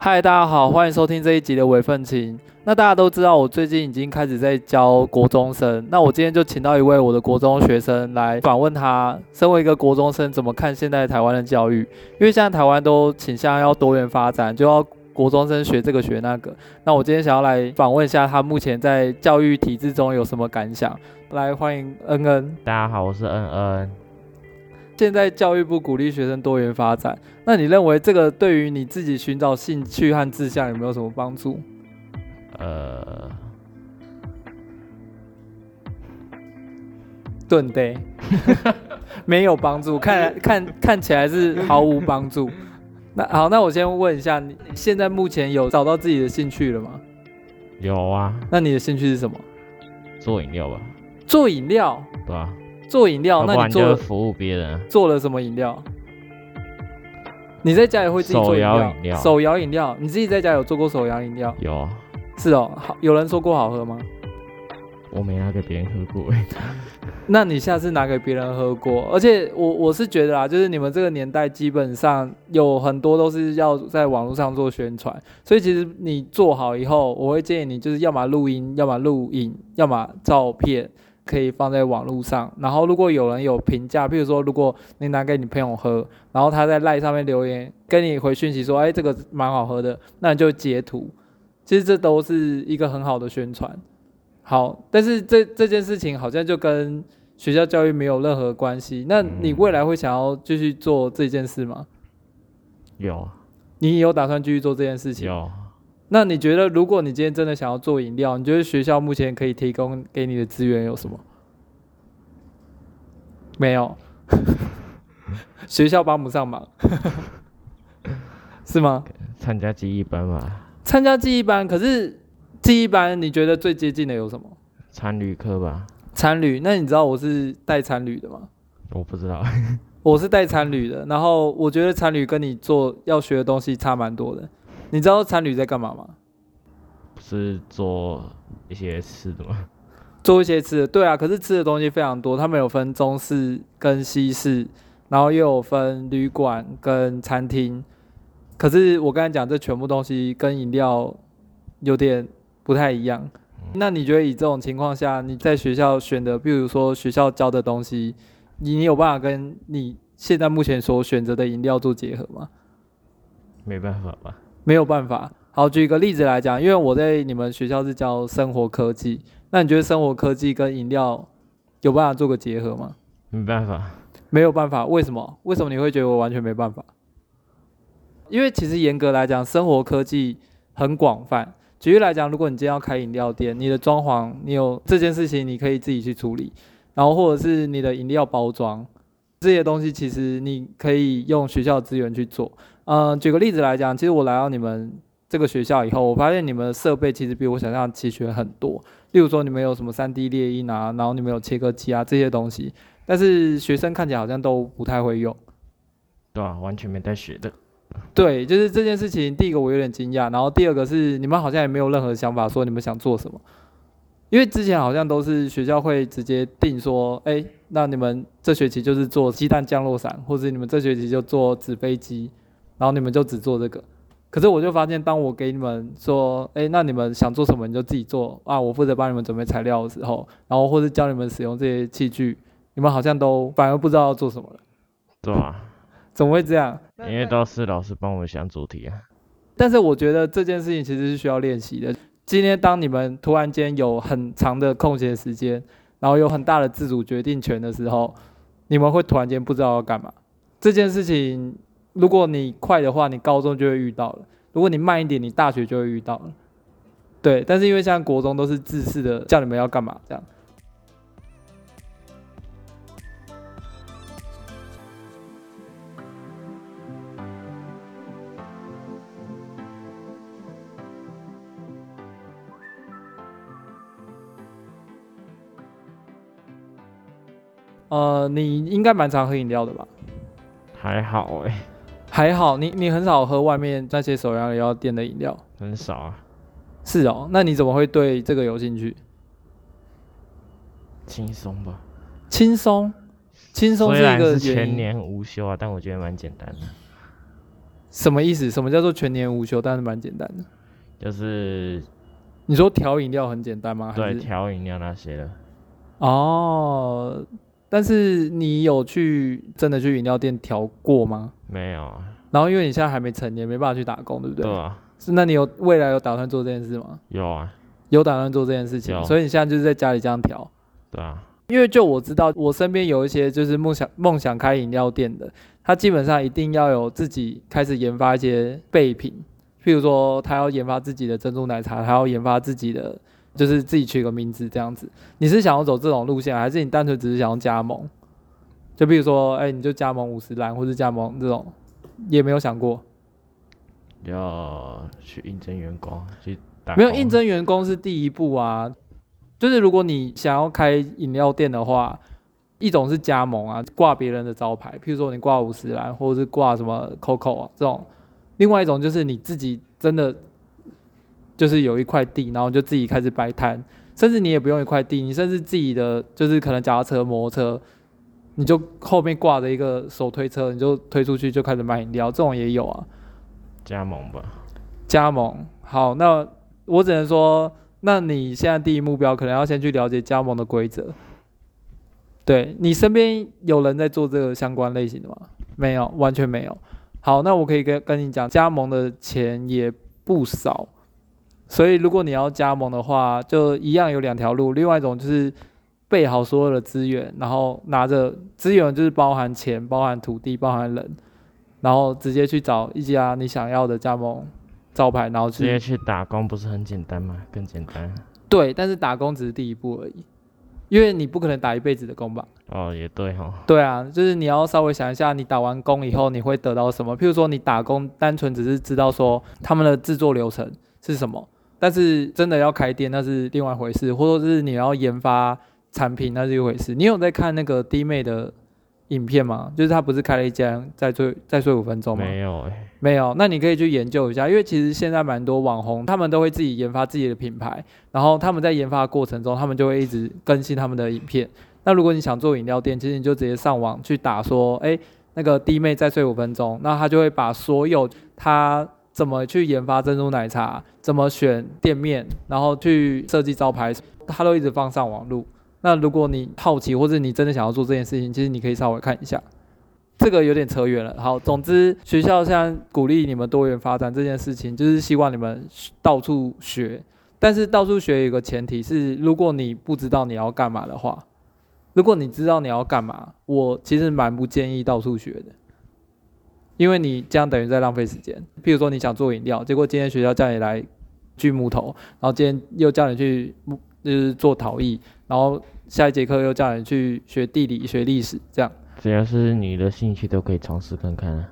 嗨，大家好，欢迎收听这一集的伪愤青。那大家都知道，我最近已经开始在教国中生。那我今天就请到一位我的国中学生来访问他，身为一个国中生，怎么看现在台湾的教育？因为现在台湾都倾向要多元发展，就要国中生学这个学那个。那我今天想要来访问一下他目前在教育体制中有什么感想。来，欢迎恩恩。大家好，我是恩恩。现在教育部鼓励学生多元发展，那你认为这个对于你自己寻找兴趣和志向有没有什么帮助？呃，盾杯，没有帮助，看来看看起来是毫无帮助。那好，那我先问一下，你现在目前有找到自己的兴趣了吗？有啊。那你的兴趣是什么？做饮料吧。做饮料？对啊。做饮料，那你做服务别人，做了什么饮料？你在家里会自己做饮料？料？手摇饮料，你自己在家有做过手摇饮料？有。是哦，好，有人说过好喝吗？我没拿给别人喝过。那你下次拿给别人喝过？而且我我是觉得啊，就是你们这个年代基本上有很多都是要在网络上做宣传，所以其实你做好以后，我会建议你就是要么录音，要么录影，要么照片。可以放在网络上，然后如果有人有评价，譬如说如果你拿给你朋友喝，然后他在赖上面留言跟你回讯息说，哎，这个蛮好喝的，那你就截图。其实这都是一个很好的宣传。好，但是这这件事情好像就跟学校教育没有任何关系。那你未来会想要继续做这件事吗？有。你有打算继续做这件事情？有。那你觉得，如果你今天真的想要做饮料，你觉得学校目前可以提供给你的资源有什么？没有，学校帮不上忙，是吗？参加记忆班嘛。参加记忆班，可是记忆班你觉得最接近的有什么？餐旅课吧。餐旅，那你知道我是带餐旅的吗？我不知道，我是带餐旅的。然后我觉得餐旅跟你做要学的东西差蛮多的。你知道餐旅在干嘛吗？不是做一些吃的吗？做一些吃的，对啊。可是吃的东西非常多，他们有分中式跟西式，然后又有分旅馆跟餐厅。可是我刚才讲这全部东西跟饮料有点不太一样。那你觉得以这种情况下，你在学校选的，比如说学校教的东西，你有办法跟你现在目前所选择的饮料做结合吗？没办法吧。没有办法。好，举一个例子来讲，因为我在你们学校是教生活科技，那你觉得生活科技跟饮料有办法做个结合吗？没办法，没有办法。为什么？为什么你会觉得我完全没办法？因为其实严格来讲，生活科技很广泛。举例来讲，如果你今天要开饮料店，你的装潢，你有这件事情，你可以自己去处理，然后或者是你的饮料包装这些东西，其实你可以用学校资源去做。嗯、举个例子来讲，其实我来到你们这个学校以后，我发现你们的设备其实比我想象齐全很多。例如说，你们有什么 3D 列印啊，然后你们有切割机啊这些东西，但是学生看起来好像都不太会用。对啊，完全没在学的。对，就是这件事情，第一个我有点惊讶，然后第二个是你们好像也没有任何想法说你们想做什么，因为之前好像都是学校会直接定说，哎，那你们这学期就是做鸡蛋降落伞，或者你们这学期就做纸飞机。然后你们就只做这个，可是我就发现，当我给你们说，哎，那你们想做什么你就自己做啊，我负责帮你们准备材料的时候，然后或者教你们使用这些器具，你们好像都反而不知道要做什么了。对啊，怎么会这样？因为都是老师帮我们想主题啊。但是我觉得这件事情其实是需要练习的。今天当你们突然间有很长的空闲时间，然后有很大的自主决定权的时候，你们会突然间不知道要干嘛。这件事情。如果你快的话，你高中就会遇到了；如果你慢一点，你大学就会遇到了。对，但是因为现在国中都是自私的，叫你们要干嘛这样。呃，你应该蛮常喝饮料的吧？还好哎、欸，还好，你你很少喝外面那些手摇饮料店的饮料，很少啊。是哦，那你怎么会对这个有兴趣？轻松吧，轻松，轻松是一个是全年无休啊，但我觉得蛮简单的。什么意思？什么叫做全年无休？但是蛮简单的，就是你说调饮料很简单吗？对，调饮料那些的。哦，但是你有去真的去饮料店调过吗？没有啊。然后因为你现在还没成年，没办法去打工，对不对？对啊。是，那你有未来有打算做这件事吗？有啊，有打算做这件事情，所以你现在就是在家里这样调。对啊。因为就我知道，我身边有一些就是梦想梦想开饮料店的，他基本上一定要有自己开始研发一些备品，譬如说他要研发自己的珍珠奶茶，他要研发自己的，就是自己取个名字这样子。你是想要走这种路线，还是你单纯只是想要加盟？就比如说，哎、欸，你就加盟五十岚，或者加盟这种，也没有想过。要去应征员工，去打没有应征员工是第一步啊。就是如果你想要开饮料店的话，一种是加盟啊，挂别人的招牌，譬如说你挂五十岚，或者是挂什么 COCO 啊这种；另外一种就是你自己真的就是有一块地，然后就自己开始摆摊，甚至你也不用一块地，你甚至自己的就是可能脚踏车、摩托车，你就后面挂着一个手推车，你就推出去就开始卖饮料，这种也有啊。加盟吧。加盟，好，那我只能说。那你现在第一目标可能要先去了解加盟的规则。对，你身边有人在做这个相关类型的吗？没有，完全没有。好，那我可以跟跟你讲，加盟的钱也不少，所以如果你要加盟的话，就一样有两条路。另外一种就是备好所有的资源，然后拿着资源就是包含钱、包含土地、包含人，然后直接去找一家你想要的加盟。招牌，然后直接去打工不是很简单吗？更简单。对，但是打工只是第一步而已，因为你不可能打一辈子的工吧？哦，也对哈、哦。对啊，就是你要稍微想一下，你打完工以后你会得到什么？譬如说你打工单纯只是知道说他们的制作流程是什么，但是真的要开店那是另外一回事，或者是你要研发产品那是一回事。你有在看那个弟妹的影片吗？就是她不是开了一间再睡再睡五分钟吗？没有哎、欸。没有，那你可以去研究一下，因为其实现在蛮多网红，他们都会自己研发自己的品牌，然后他们在研发的过程中，他们就会一直更新他们的影片。那如果你想做饮料店，其实你就直接上网去打说，哎，那个弟妹再睡五分钟，那他就会把所有他怎么去研发珍珠奶茶，怎么选店面，然后去设计招牌，他都一直放上网路。那如果你好奇，或者你真的想要做这件事情，其实你可以稍微看一下。这个有点扯远了。好，总之学校现在鼓励你们多元发展这件事情，就是希望你们到处学。但是到处学有个前提是，如果你不知道你要干嘛的话，如果你知道你要干嘛，我其实蛮不建议到处学的，因为你这样等于在浪费时间。譬如说你想做饮料，结果今天学校叫你来锯木头，然后今天又叫你去就是做陶艺，然后下一节课又叫你去学地理、学历史，这样。只要是你的兴趣，都可以尝试看看啊。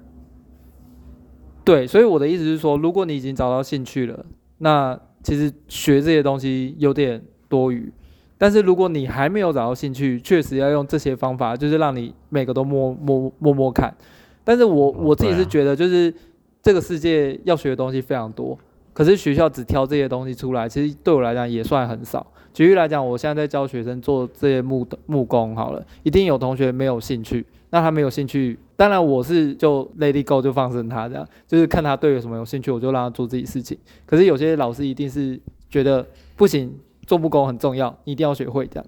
对，所以我的意思是说，如果你已经找到兴趣了，那其实学这些东西有点多余。但是如果你还没有找到兴趣，确实要用这些方法，就是让你每个都摸摸摸摸看。但是我我自己是觉得，就是这个世界要学的东西非常多，可是学校只挑这些东西出来，其实对我来讲也算很少。举例来讲，我现在在教学生做这些木的木工，好了，一定有同学没有兴趣。那他没有兴趣，当然我是就 let it go 就放生他这样，就是看他对有什么有兴趣，我就让他做自己事情。可是有些老师一定是觉得不行，做木工很重要，一定要学会这样。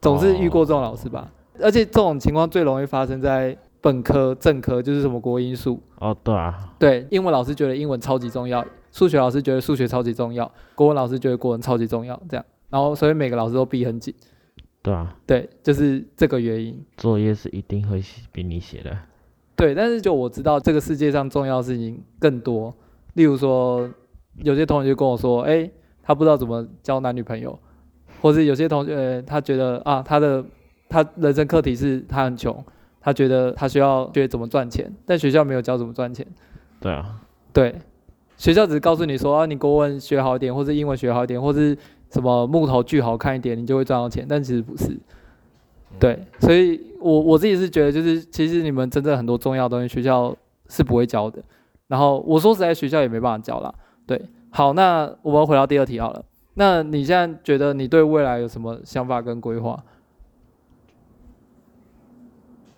总是遇过这种老师吧？而且这种情况最容易发生在本科、正科，就是什么国英数。哦，对啊，对，英文老师觉得英文超级重要。数学老师觉得数学超级重要，国文老师觉得国文超级重要，这样，然后所以每个老师都逼很紧。对啊，对，就是这个原因。作业是一定会比你写的。对，但是就我知道这个世界上重要的事情更多，例如说有些同学就跟我说，哎，他不知道怎么交男女朋友，或是有些同学他觉得啊，他的他人生课题是他很穷，他觉得他需要学怎么赚钱，但学校没有教怎么赚钱。对啊，对。学校只是告诉你说啊，你国文学好一点，或者英文学好一点，或者什么木头锯好看一点，你就会赚到钱。但其实不是，对，所以我我自己是觉得，就是其实你们真正很多重要的东西，学校是不会教的。然后我说实在，学校也没办法教啦。对，好，那我们回到第二题好了。那你现在觉得你对未来有什么想法跟规划？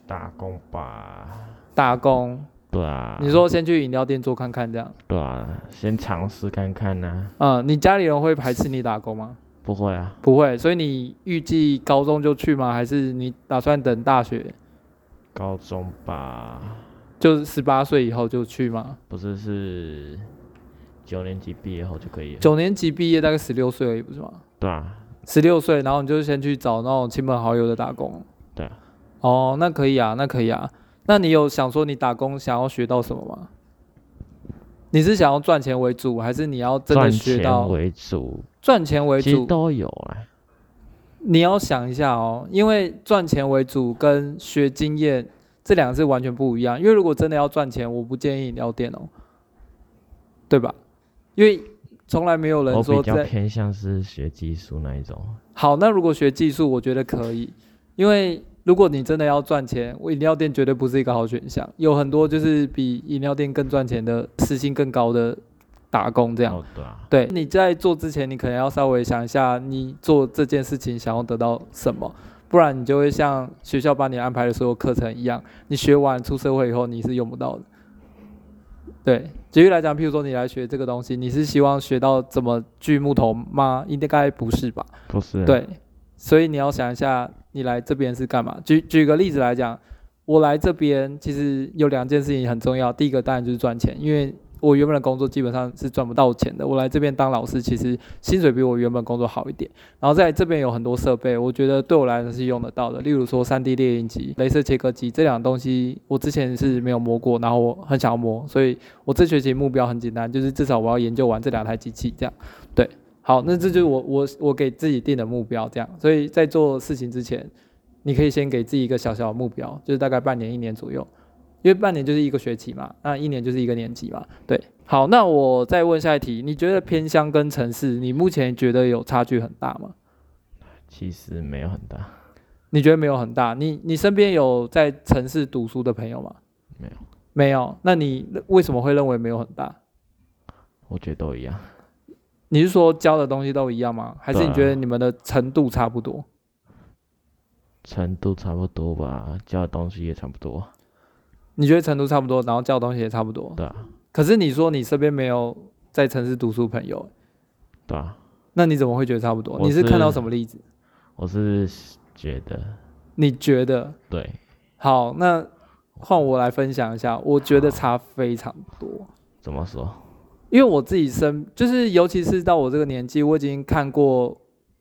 打工吧。打工。对啊。你说先去饮料店做看看这样。对啊，先尝试看看呢、啊。嗯，你家里人会排斥你打工吗？不会啊。不会，所以你预计高中就去吗？还是你打算等大学？高中吧。就是十八岁以后就去吗？不是，是九年级毕业后就可以。九年级毕业大概十六岁而已，不是吗？对啊。十六岁，然后你就先去找那种亲朋好友的打工。对啊。哦，那可以啊，那可以啊。那你有想说你打工想要学到什么吗？你是想要赚钱为主，还是你要真的学到？赚钱为主。赚钱为主。其实都有啊。你要想一下哦，因为赚钱为主跟学经验这两个是完全不一样。因为如果真的要赚钱，我不建议你要电脑，对吧？因为从来没有人说。我比较偏向是学技术那一种。好，那如果学技术，我觉得可以，因为。如果你真的要赚钱，我饮料店绝对不是一个好选项。有很多就是比饮料店更赚钱的、时薪更高的打工这样。哦，对啊。对，你在做之前，你可能要稍微想一下，你做这件事情想要得到什么，不然你就会像学校帮你安排的所有课程一样，你学完出社会以后你是用不到的。对，举例来讲，譬如说你来学这个东西，你是希望学到怎么锯木头吗？应该不是吧？不是。对。所以你要想一下，你来这边是干嘛？举举个例子来讲，我来这边其实有两件事情很重要。第一个当然就是赚钱，因为我原本的工作基本上是赚不到钱的。我来这边当老师，其实薪水比我原本工作好一点。然后在这边有很多设备，我觉得对我来说是用得到的。例如说 3D 列印机、镭射切割机这两个东西，我之前是没有摸过，然后我很想要摸，所以我这学期目标很简单，就是至少我要研究完这两台机器，这样对。好，那这就是我我我给自己定的目标，这样。所以在做事情之前，你可以先给自己一个小小的目标，就是大概半年、一年左右，因为半年就是一个学期嘛，那一年就是一个年级嘛。对，好，那我再问下一题，你觉得偏乡跟城市，你目前觉得有差距很大吗？其实没有很大。你觉得没有很大？你你身边有在城市读书的朋友吗？没有。没有？那你为什么会认为没有很大？我觉得都一样。你是说教的东西都一样吗？还是你觉得你们的程度差不多？程度差不多吧，教的东西也差不多。你觉得程度差不多，然后教的东西也差不多？对啊。可是你说你身边没有在城市读书朋友？对啊。那你怎么会觉得差不多？你是看到什么例子？我是觉得。你觉得？对。好，那换我来分享一下，我觉得差非常多。怎么说？因为我自己生，就是尤其是到我这个年纪，我已经看过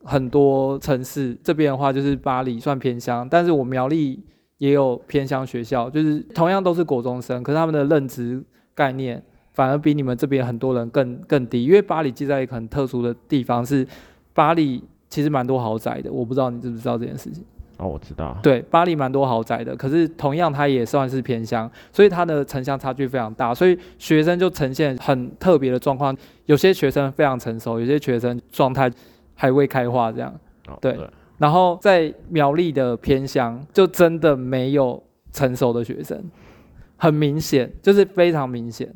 很多城市。这边的话，就是巴黎算偏乡，但是我苗栗也有偏乡学校，就是同样都是国中生，可是他们的认知概念反而比你们这边很多人更更低。因为巴黎记在一个很特殊的地方，是巴黎其实蛮多豪宅的，我不知道你知不知道这件事情。哦，我知道。对，巴黎蛮多豪宅的，可是同样它也算是偏乡，所以它的城乡差距非常大，所以学生就呈现很特别的状况。有些学生非常成熟，有些学生状态还未开化，这样。哦，对。然后在苗栗的偏乡，就真的没有成熟的学生，很明显，就是非常明显。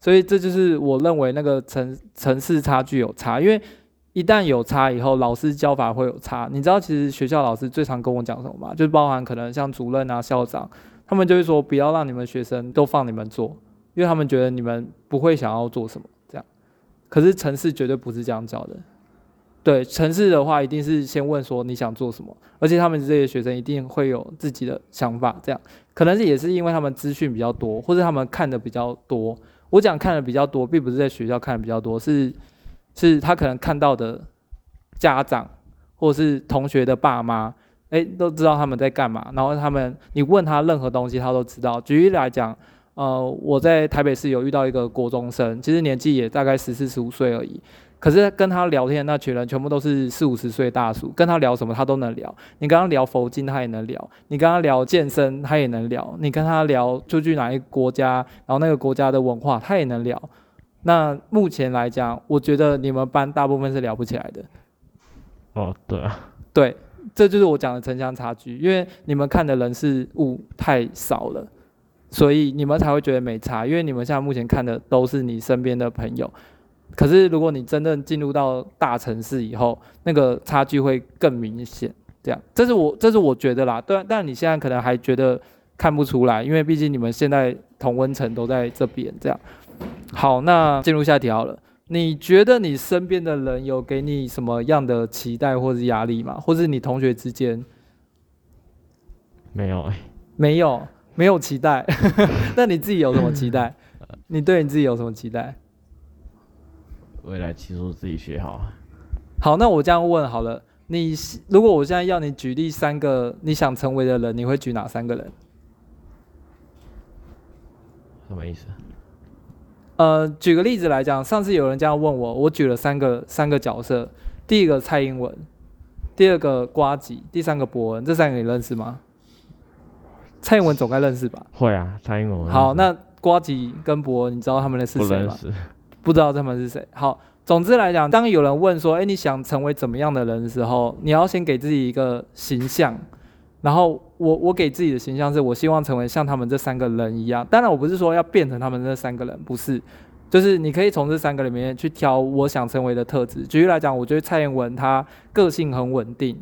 所以这就是我认为那个城城市差距有差，因为。一旦有差以后，老师教法会有差。你知道，其实学校老师最常跟我讲什么吗？就是包含可能像主任啊、校长，他们就会说不要让你们学生都放你们做，因为他们觉得你们不会想要做什么这样。可是城市绝对不是这样教的。对，城市的话一定是先问说你想做什么，而且他们这些学生一定会有自己的想法。这样，可能是也是因为他们资讯比较多，或者他们看的比较多。我讲看的比较多，并不是在学校看的比较多，是。是他可能看到的家长，或是同学的爸妈，哎，都知道他们在干嘛。然后他们，你问他任何东西，他都知道。举例来讲，呃，我在台北市有遇到一个国中生，其实年纪也大概十四十五岁而已。可是跟他聊天那群人，全部都是四五十岁大叔，跟他聊什么他都能聊。你跟他聊佛经，他也能聊；你跟他聊健身，他也能聊；你跟他聊出去哪一个国家，然后那个国家的文化，他也能聊。那目前来讲，我觉得你们班大部分是聊不起来的。哦，对啊。对，这就是我讲的城乡差距，因为你们看的人事物太少了，所以你们才会觉得没差。因为你们现在目前看的都是你身边的朋友，可是如果你真正进入到大城市以后，那个差距会更明显。这样，这是我这是我觉得啦。对，但你现在可能还觉得看不出来，因为毕竟你们现在同温层都在这边。这样，好，那进入下一题好了。你觉得你身边的人有给你什么样的期待或是压力吗？或是你同学之间？没有、欸，没有，没有期待。那你自己有什么期待？你对你自己有什么期待？未来技术自己学好。好，那我这样问好了，你如果我现在要你举例三个你想成为的人，你会举哪三个人？什么意思？呃，举个例子来讲，上次有人这样问我，我举了三个三个角色，第一个蔡英文，第二个瓜吉，第三个博恩，这三个你认识吗？蔡英文总该认识吧？会啊，蔡英文。好，那瓜吉跟博恩，你知道他们的是谁吗？不认识。不知道他们是谁。好，总之来讲，当有人问说，哎，你想成为怎么样的人的时候，你要先给自己一个形象。然后我我给自己的形象是我希望成为像他们这三个人一样，当然我不是说要变成他们这三个人，不是，就是你可以从这三个里面去挑我想成为的特质。举例来讲，我觉得蔡英文他个性很稳定，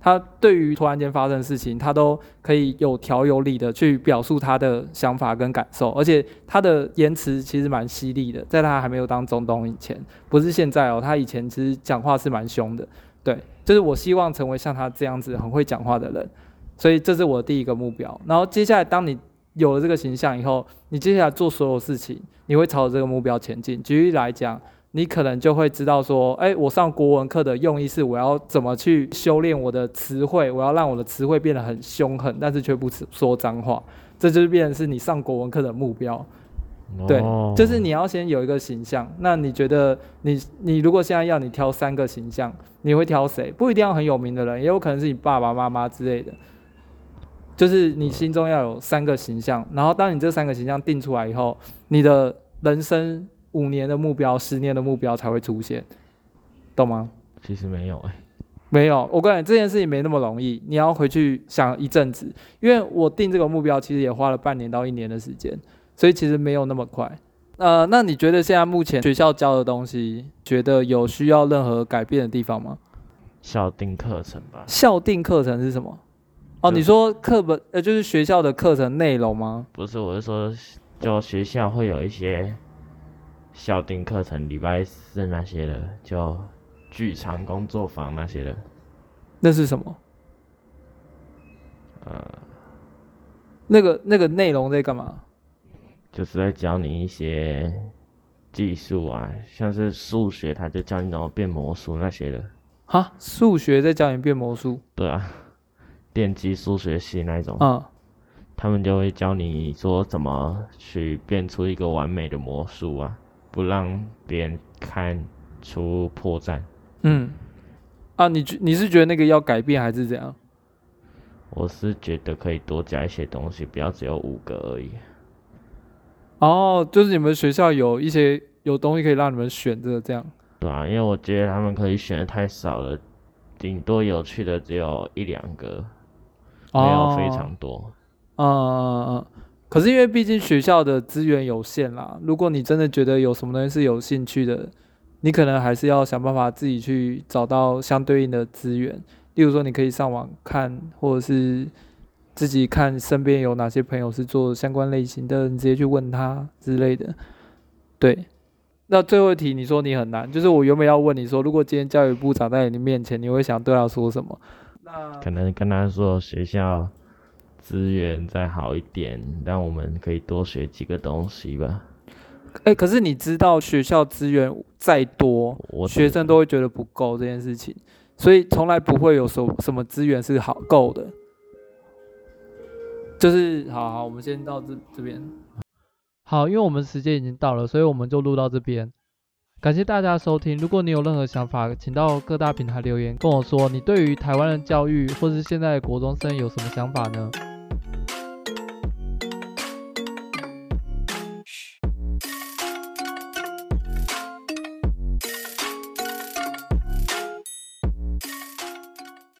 他对于突然间发生的事情，他都可以有条有理的去表述他的想法跟感受，而且他的言辞其实蛮犀利的，在他还没有当总统以前，不是现在哦，他以前其实讲话是蛮凶的，对，就是我希望成为像他这样子很会讲话的人。所以这是我的第一个目标，然后接下来当你有了这个形象以后，你接下来做所有事情，你会朝着这个目标前进。举例来讲，你可能就会知道说，哎，我上国文课的用意是我要怎么去修炼我的词汇，我要让我的词汇变得很凶狠，但是却不说脏话，这就是变成是你上国文课的目标。对，就是你要先有一个形象。那你觉得你你如果现在要你挑三个形象，你会挑谁？不一定要很有名的人，也有可能是你爸爸妈妈之类的。就是你心中要有三个形象，然后当你这三个形象定出来以后，你的人生五年的目标、十年的目标才会出现，懂吗？其实没有哎、欸，没有。我告诉你，这件事情没那么容易，你要回去想一阵子，因为我定这个目标其实也花了半年到一年的时间，所以其实没有那么快。呃，那你觉得现在目前学校教的东西，觉得有需要任何改变的地方吗？校定课程吧。校定课程是什么？哦，你说课本呃，就是学校的课程内容吗？不是，我是说，就学校会有一些校订课程，礼拜四那些的，就剧场工作坊那些的。那是什么？呃，那个那个内容在干嘛？就是在教你一些技术啊，像是数学，他就教你怎么变魔术那些的。哈，数学在教你变魔术？对啊。电机数学系那种，嗯，他们就会教你说怎么去变出一个完美的魔术啊，不让别人看出破绽。嗯，啊，你你是觉得那个要改变还是怎样？我是觉得可以多加一些东西，不要只有五个而已。哦，就是你们学校有一些有东西可以让你们选择这样。对啊，因为我觉得他们可以选的太少了，顶多有趣的只有一两个。没有非常多，嗯嗯嗯，可是因为毕竟学校的资源有限啦，如果你真的觉得有什么东西是有兴趣的，你可能还是要想办法自己去找到相对应的资源。例如说，你可以上网看，或者是自己看身边有哪些朋友是做相关类型的，你直接去问他之类的。对，那最后一题你说你很难，就是我原本要问你说，如果今天教育部长在你面前，你会想对他说什么？可能跟他说学校资源再好一点，让我们可以多学几个东西吧。哎、欸，可是你知道学校资源再多，学生都会觉得不够这件事情，所以从来不会有什什么资源是好够的。就是好好，我们先到这这边。好，因为我们时间已经到了，所以我们就录到这边。感谢大家收听。如果你有任何想法，请到各大平台留言跟我说，你对于台湾的教育或是现在的国中生有什么想法呢？